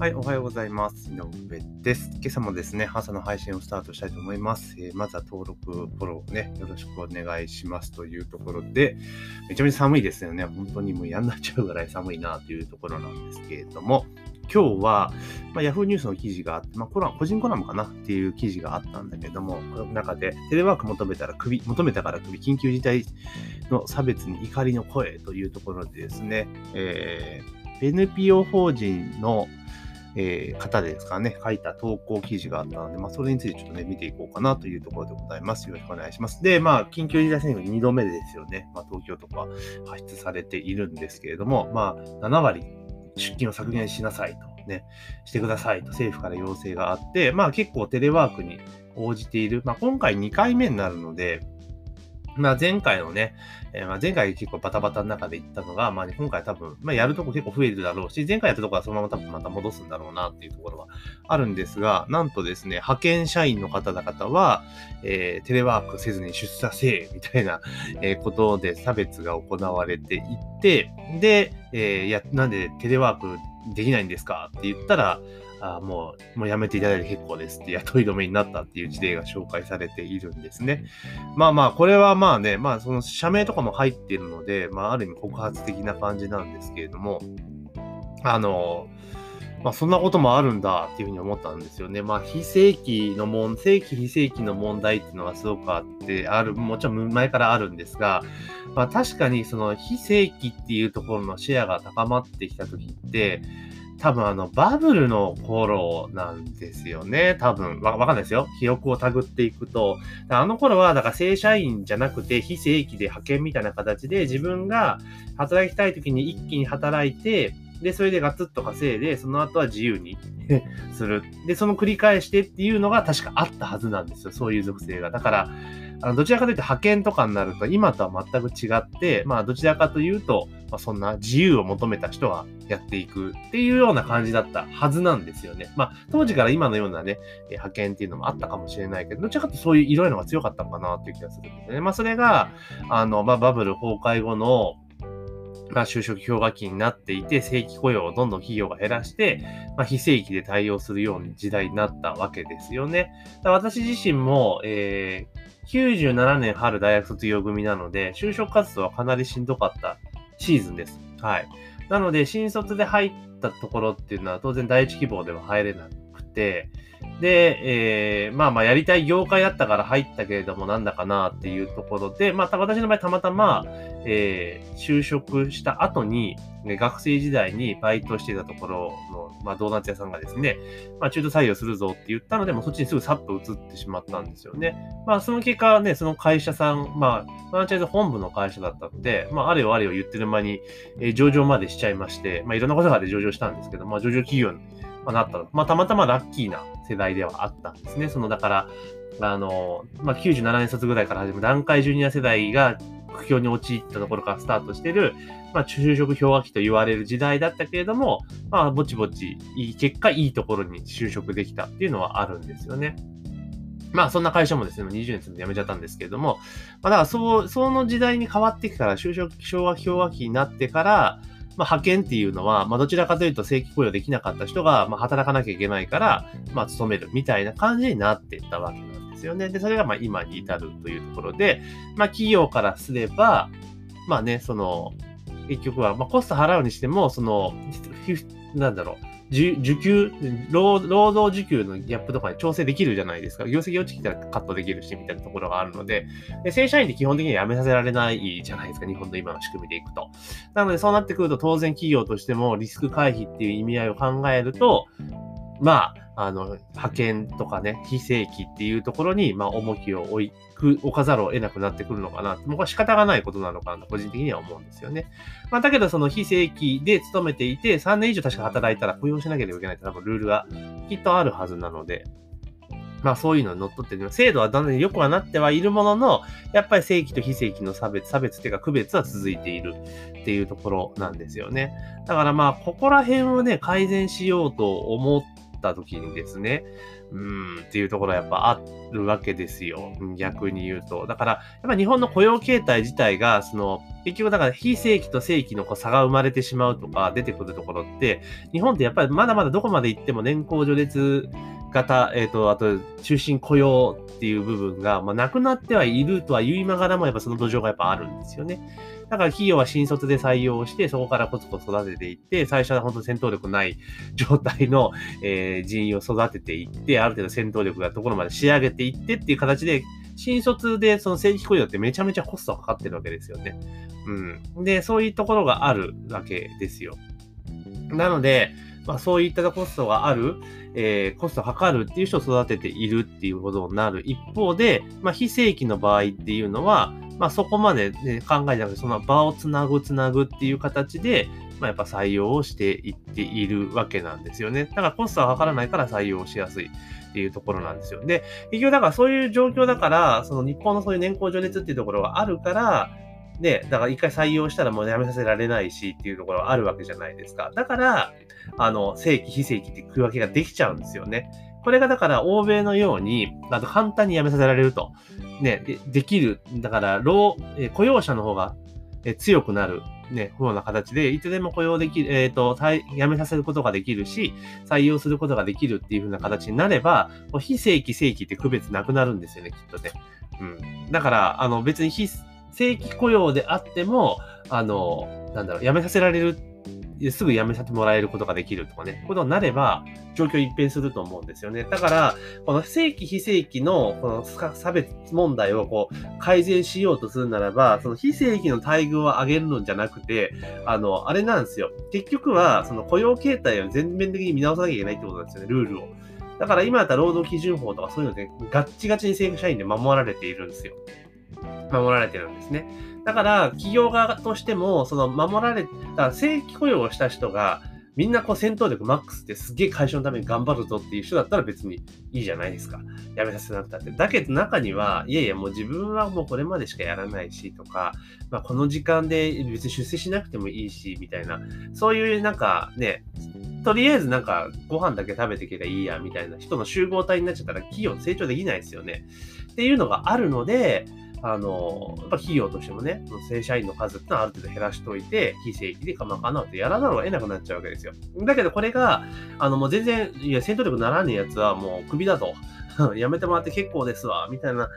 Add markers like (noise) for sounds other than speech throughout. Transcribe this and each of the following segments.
はい、おはようございます。井上です。今朝もですね、朝の配信をスタートしたいと思います。えー、まずは登録、フォローね、よろしくお願いしますというところで、めちゃめちゃ寒いですよね。本当にもう嫌になっちゃうぐらい寒いなというところなんですけれども、今日は、まあ、Yahoo ニュースの記事があって、まあ、コラ個人コラムかなっていう記事があったんだけども、この中で、テレワーク求めたら首、求めたから首、緊急事態の差別に怒りの声というところでですね、えー、NPO 法人のえー、方ですかね、書いた投稿記事があったので、まあ、それについてちょっとね、見ていこうかなというところでございます。よろしくお願いします。で、まあ、緊急事態宣言2度目ですよね。まあ、東京とか発出されているんですけれども、まあ、7割出勤を削減しなさいとね、してくださいと政府から要請があって、まあ結構テレワークに応じている。まあ今回2回目になるので、まあ前回のね、えー、まあ前回結構バタバタの中で行ったのが、まあ今回多分、まあやるとこ結構増えるだろうし、前回やったとこはそのまま多分また戻すんだろうなっていうところはあるんですが、なんとですね、派遣社員の方々は、えー、テレワークせずに出社せえ、みたいな、え、ことで差別が行われていって、で、えー、や、なんでテレワークできないんですかって言ったら、あもう、もうやめていただいて結構ですって雇い止めになったっていう事例が紹介されているんですね。まあまあ、これはまあね、まあその社名とかも入っているので、まあある意味告発的な感じなんですけれども、あの、まあそんなこともあるんだっていうふうに思ったんですよね。まあ非正規の問、正規非正規の問題っていうのはすごくあって、ある、もちろん前からあるんですが、まあ確かにその非正規っていうところのシェアが高まってきた時って、多分あのバブルの頃なんですよね。多分。わ、わかんないですよ。記憶をたぐっていくと。あの頃は、だから正社員じゃなくて非正規で派遣みたいな形で自分が働きたい時に一気に働いて、で、それでガツッと稼いで、その後は自由に (laughs) する。で、その繰り返してっていうのが確かあったはずなんですよ。そういう属性が。だから、あのどちらかというと派遣とかになると今とは全く違って、まあどちらかというと、まあ、そんな自由を求めた人はやっていくっていうような感じだったはずなんですよね。まあ当時から今のようなね、派遣っていうのもあったかもしれないけど、どちらかとそういう色々が強かったのかなっていう気がするんですね。まあそれが、あの、まあバブル崩壊後の、まあ、就職氷河期になっていて、正規雇用をどんどん企業が減らして、まあ、非正規で対応するような時代になったわけですよね。私自身も、えー、97年春大学卒業組なので、就職活動はかなりしんどかったシーズンです。はい。なので、新卒で入ったところっていうのは当然第一希望では入れなくて、で、えー、まあまあやりたい業界だったから入ったけれどもなんだかなっていうところで、まあ私の場合たまたま、えー、就職した後に、ね、学生時代にバイトしてたところの、まあドーナツ屋さんがですね、まあ中途採用するぞって言ったので、もうそっちにすぐさっと移ってしまったんですよね。まあその結果ね、その会社さん、まあ、フランチャイズ本部の会社だったので、まああれよあれよ言ってる間に、えー、上場までしちゃいまして、まあいろんなことがあって上場したんですけど、まあ上場企業にまなったまあ、たまたまラッキーな世代ではあったんですね。その、だから、あの、まあ、97年卒ぐらいから始める段階ジュニア世代が苦境に陥ったところからスタートしてる、まあ、就職氷河期と言われる時代だったけれども、まあ、ぼちぼち、いい、結果いいところに就職できたっていうのはあるんですよね。まあ、そんな会社もですね、20年住んで辞めちゃったんですけれども、まあ、だから、そう、その時代に変わってきたら、就職氷河期になってから、まあ、派遣っていうのは、まあ、どちらかというと正規雇用できなかった人が、まあ、働かなきゃいけないから、まあ、勤めるみたいな感じになっていったわけなんですよね。で、それが、まあ、今に至るというところで、まあ、企業からすれば、まあね、その、結局は、まあ、コスト払うにしても、その、なんだろう、受給労、労働受給のギャップとかで調整できるじゃないですか。業績落ちてきたらカットできるし、みたいなところがあるので、で正社員って基本的には辞めさせられないじゃないですか。日本の今の仕組みでいくと。なので、そうなってくると当然企業としてもリスク回避っていう意味合いを考えると、まあ、あの、派遣とかね、非正規っていうところに、まあ、重きを置く、置かざるを得なくなってくるのかな。僕は仕方がないことなのかなと、個人的には思うんですよね。まあ、だけど、その非正規で勤めていて、3年以上確か働いたら雇用しなければいけないって多分ルールがきっとあるはずなので、まあそういうのに乗っ取ってる。制度はだんだん良くはなってはいるものの、やっぱり正規と非正規の差別、差別っていうか区別は続いているっていうところなんですよね。だからまあ、ここら辺をね、改善しようと思ってった時にですね、うん、っていうところはやっぱあるわけですよ。逆に言うと。だから、やっぱ日本の雇用形態自体が、その、結局だから非正規と正規のこう差が生まれてしまうとか出てくるところって、日本ってやっぱりまだまだどこまで行っても年功序列型、えっ、ー、と、あと、中心雇用っていう部分が、まあ、なくなってはいるとは言いながらも、やっぱその土壌がやっぱあるんですよね。だから企業は新卒で採用して、そこからコツコツ育てていって、最初は本当戦闘力ない状態の、(laughs) えー、人員を育てていって、ある程度戦闘力がところまで仕上げていってっていう形で、新卒でその正規雇用ってめちゃめちゃコストかかってるわけですよね。うん。で、そういうところがあるわけですよ。なので、まあ、そういったコストがある、えー、コストかかるっていう人を育てているっていうことになる一方で、まあ、非正規の場合っていうのは、まあそこまで、ね、考えなくて、その場をつなぐつなぐっていう形で、まあやっぱ採用をしていっているわけなんですよね。だからコストはかからないから採用しやすいっていうところなんですよ。で、結局だからそういう状況だから、その日本のそういう年功序列っていうところがあるから、で、だから一回採用したらもう辞めさせられないしっていうところがあるわけじゃないですか。だから、あの、正規、非正規って区分けができちゃうんですよね。これがだから欧米のように、あと簡単に辞めさせられると。ね、できる。だから、労、え雇用者の方がえ強くなる、ね、ような形で、いつでも雇用できる、えっ、ー、と、辞めさせることができるし、採用することができるっていう風な形になれば、非正規、正規って区別なくなるんですよね、きっとね。うん。だから、あの、別に非正規雇用であっても、あの、なんだろう、辞めさせられるすぐ辞めさせてもらえることができるとかね、ことになれば、状況一変すると思うんですよね。だから、この正規非正規のこの差別問題をこう改善しようとするならば、その非正規の待遇を上げるのじゃなくて、あの、あれなんですよ。結局は、その雇用形態を全面的に見直さなきゃいけないってことなんですよね、ルールを。だから今だったら労働基準法とかそういうのでガッチガチに正規社員で守られているんですよ。守られてるんですね。だから、企業側としても、その守られた正規雇用をした人が、みんなこう戦闘力マックスってすげえ会社のために頑張るぞっていう人だったら別にいいじゃないですか。やめさせなくたって。だけど中には、いやいやもう自分はもうこれまでしかやらないしとか、まあこの時間で別に出世しなくてもいいし、みたいな、そういうなんかね、とりあえずなんかご飯だけ食べていけばいいや、みたいな人の集合体になっちゃったら企業成長できないですよね。っていうのがあるので、あの、やっぱ企業としてもね、正社員の数ってのはある程度減らしといて、非正規でかまかなってやらざるを得なくなっちゃうわけですよ。だけどこれが、あの、もう全然、いや、戦闘力ならねえやつはもうクビだと。(laughs) やめてもらって結構ですわ、みたいな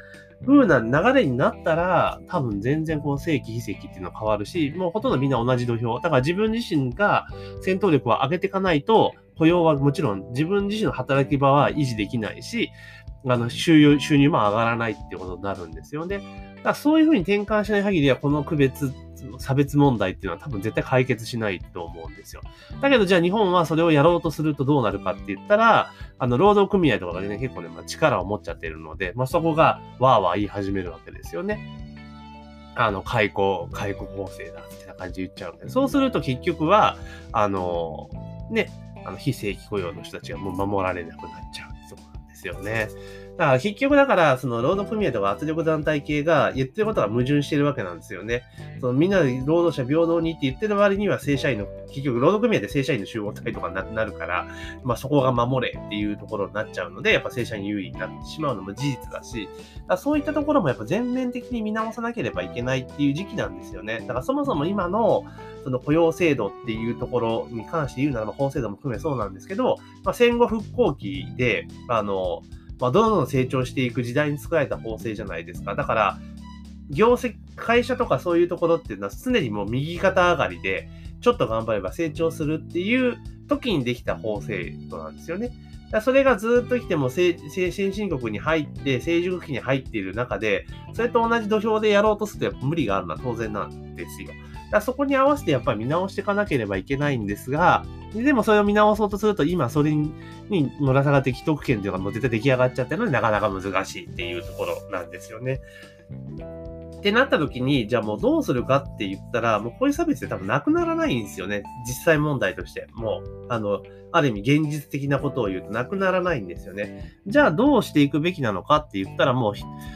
風な流れになったら、多分全然こう正規、非正規っていうのは変わるし、もうほとんどみんな同じ土俵。だから自分自身が戦闘力を上げていかないと、雇用はもちろん自分自身の働き場は維持できないし、あの収入収入も上がらないっていうことになるんですよね。だからそういうふうに転換しない限りは、この区別、差別問題っていうのは多分絶対解決しないと思うんですよ。だけどじゃあ日本はそれをやろうとするとどうなるかって言ったら、あの、労働組合とかでね、結構ね、まあ、力を持っちゃってるので、まあ、そこがわーわー言い始めるわけですよね。あの、解雇、解雇法制だ、みたいな感じで言っちゃうんで。そうすると結局は、あの、ね、あの、非正規雇用の人たちがもう守られなくなっちゃう。ですよね。だから結局だから、その労働組合とか圧力団体系が言ってることが矛盾してるわけなんですよね。そのみんなで労働者平等にって言ってる割には正社員の、結局労働組合で正社員の集合体とかになるから、まあそこが守れっていうところになっちゃうので、やっぱ正社員優位になってしまうのも事実だし、だそういったところもやっぱ全面的に見直さなければいけないっていう時期なんですよね。だからそもそも今のその雇用制度っていうところに関して言うならば、法制度も含めそうなんですけど、まあ、戦後復興期で、あの、まあ、どんどん成長していく時代に作られた法制じゃないですか。だから、業績、会社とかそういうところっていうのは常にもう右肩上がりで、ちょっと頑張れば成長するっていう時にできた法制度なんですよね。だそれがずっと来ても先進国に入って、成熟期に入っている中で、それと同じ土俵でやろうとするとやっぱ無理があるのは当然なんですよ。だそこに合わせてやっぱり見直していかなければいけないんですが、でもそれを見直そうとすると、今それに村ら下がって既得権というかもう絶対出来上がっちゃってるので、なかなか難しいっていうところなんですよね。ってなった時に、じゃあもうどうするかって言ったら、もうこういう差別って多分なくならないんですよね。実際問題として。もう、あの、ある意味現実的なことを言うとなくならないんですよね。じゃあどうしていくべきなのかって言ったらもう、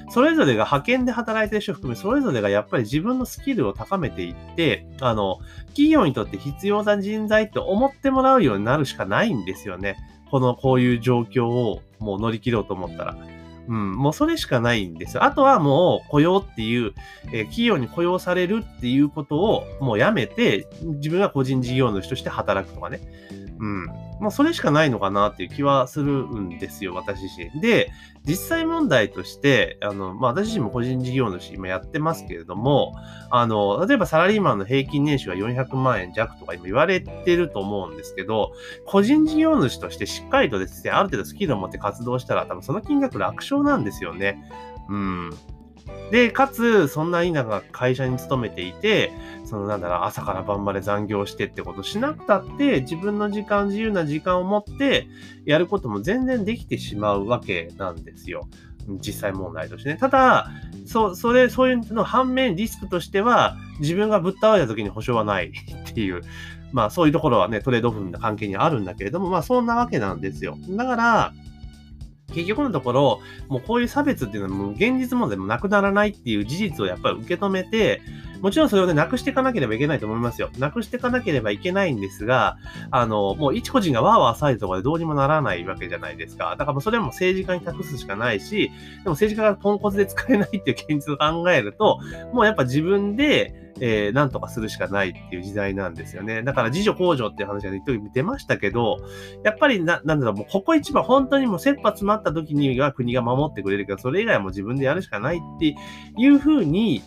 それぞれが派遣で働いてる人含め、それぞれがやっぱり自分のスキルを高めていって、あの、企業にとって必要な人材って思ってもらうようになるしかないんですよね。この、こういう状況をもう乗り切ろうと思ったら。うん、もうそれしかないんですよ。あとはもう雇用っていう、えー、企業に雇用されるっていうことをもうやめて、自分が個人事業主として働くとかね。うん。まあ、それしかないのかなっていう気はするんですよ、私自身。で、実際問題として、あの、まあ、私自身も個人事業主今やってますけれども、あの、例えばサラリーマンの平均年収が400万円弱とか今言われてると思うんですけど、個人事業主としてしっかりとですね、ある程度スキルを持って活動したら、多分その金額楽勝なんですよね。うん。で、かつ、そんな稲が会社に勤めていて、そのなんだろう、朝から晩まで残業してってことしなくたって、自分の時間、自由な時間を持ってやることも全然できてしまうわけなんですよ。実際問題としてね。ただ、そ、それ、そういうの反面リスクとしては、自分がぶっ倒れた時に保証はない (laughs) っていう、まあそういうところはね、トレードオフの関係にあるんだけれども、まあそんなわけなんですよ。だから、結局のところ、もうこういう差別っていうのはもう現実問題もなくならないっていう事実をやっぱり受け止めて、もちろんそれをね、なくしていかなければいけないと思いますよ。なくしていかなければいけないんですが、あの、もう一個人がわーわーサイズとかでどうにもならないわけじゃないですか。だからもうそれはもう政治家に託すしかないし、でも政治家がポンコツで使えないっていう現実を考えると、もうやっぱ自分で、えー、なんとかするしかないっていう時代なんですよね。だから自助公助っていう話が出ましたけど、やっぱりな、なんだろう、もうここ一番本当にもう切羽詰まった時には国が守ってくれるけど、それ以外はもう自分でやるしかないっていうふうに、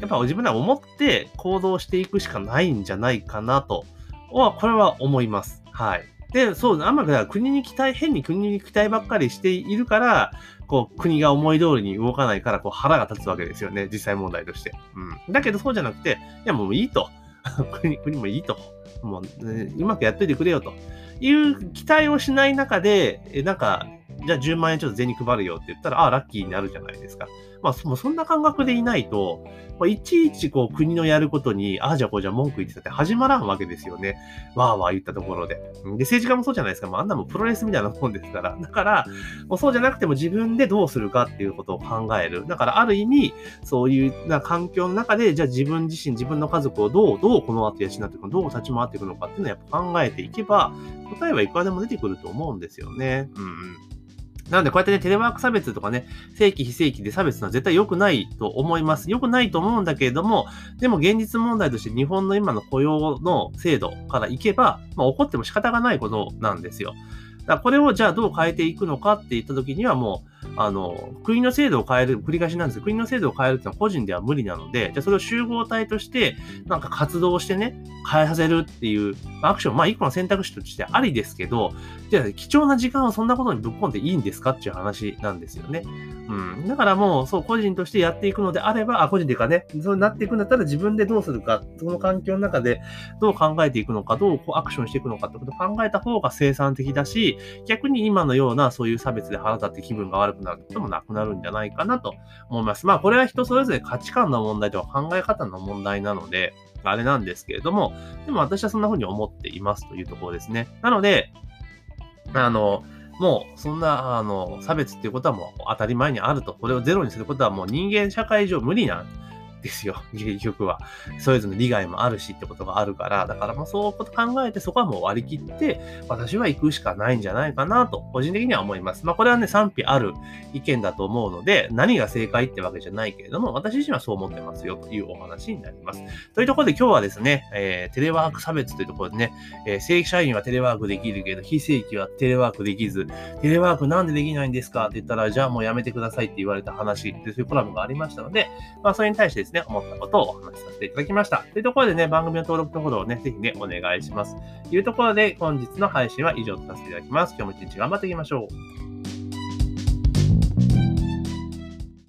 やっぱ自分では思って行動していくしかないんじゃないかなとは、これは思います。はい。で、そう、あんまり国に期待、変に国に期待ばっかりしているから、こう、国が思い通りに動かないから、こう、腹が立つわけですよね。実際問題として。うん。だけど、そうじゃなくて、いや、もういいと。(laughs) 国、国もいいと。もう、ね、うまくやっといてくれよと。いう期待をしない中で、え、なんか、じゃあ10万円ちょっと銭配るよって言ったら、ああ、ラッキーになるじゃないですか。まあ、そそんな感覚でいないと、まあ、いちいちこう国のやることに、ああじゃあこうじゃ文句言ってたって始まらんわけですよね。わーわー言ったところで。で、政治家もそうじゃないですか。まあ、あんなもプロレスみたいなもんですから。だから、もうそうじゃなくても自分でどうするかっていうことを考える。だから、ある意味、そういうな環境の中で、じゃあ自分自身、自分の家族をどう、どうこの後養っていくのどう立ち回っていくのかっていうのをやっぱ考えていけば、答えはいくらでも出てくると思うんですよね。うんうん。なんで、こうやってね、テレワーク差別とかね、正規非正規で差別のは絶対良くないと思います。良くないと思うんだけれども、でも現実問題として日本の今の雇用の制度からいけば、まあ、起こっても仕方がないことなんですよ。だからこれをじゃあどう変えていくのかって言った時にはもう、あの、国の制度を変える、繰り返しなんですけど、国の制度を変えるってのは個人では無理なので、じゃそれを集合体として、なんか活動してね、変えさせるっていう、アクション、まあ一個の選択肢としてありですけど、じゃあ貴重な時間をそんなことにぶっ込んでいいんですかっていう話なんですよね。うん。だからもう、そう、個人としてやっていくのであれば、あ、個人でかね、そうなっていくんだったら自分でどうするか、その環境の中でどう考えていくのか、どうこうアクションしていくのかってことを考えた方が生産的だし、逆に今のようなそういう差別で腹立って気分が悪くなることもなくなるんじゃないかなと思います。まあ、これは人それぞれ価値観の問題とか考え方の問題なので、あれなんですけれども、でも私はそんな風に思っていますというところですね。なので、あの、もう、そんな、あの、差別っていうことはもう当たり前にあると。これをゼロにすることはもう人間社会上無理なですよ、(laughs) 結局は。それぞれの利害もあるしってことがあるから、だからもうそういうこと考えてそこはもう割り切って、私は行くしかないんじゃないかなと、個人的には思います。まあこれはね、賛否ある意見だと思うので、何が正解ってわけじゃないけれども、私自身はそう思ってますよというお話になります。というところで今日はですね、えー、テレワーク差別というところでね、えー、正規社員はテレワークできるけど、非正規はテレワークできず、テレワークなんでできないんですかって言ったら、じゃあもうやめてくださいって言われた話で、そういうコラムがありましたので、まあそれに対してですね、思ったことをお話しさせていただきました。というところでね、番組の登録とフォローをね、ぜひね、お願いします。というところで、本日の配信は以上とさせていただきます。今日も一日頑張っていきましょう。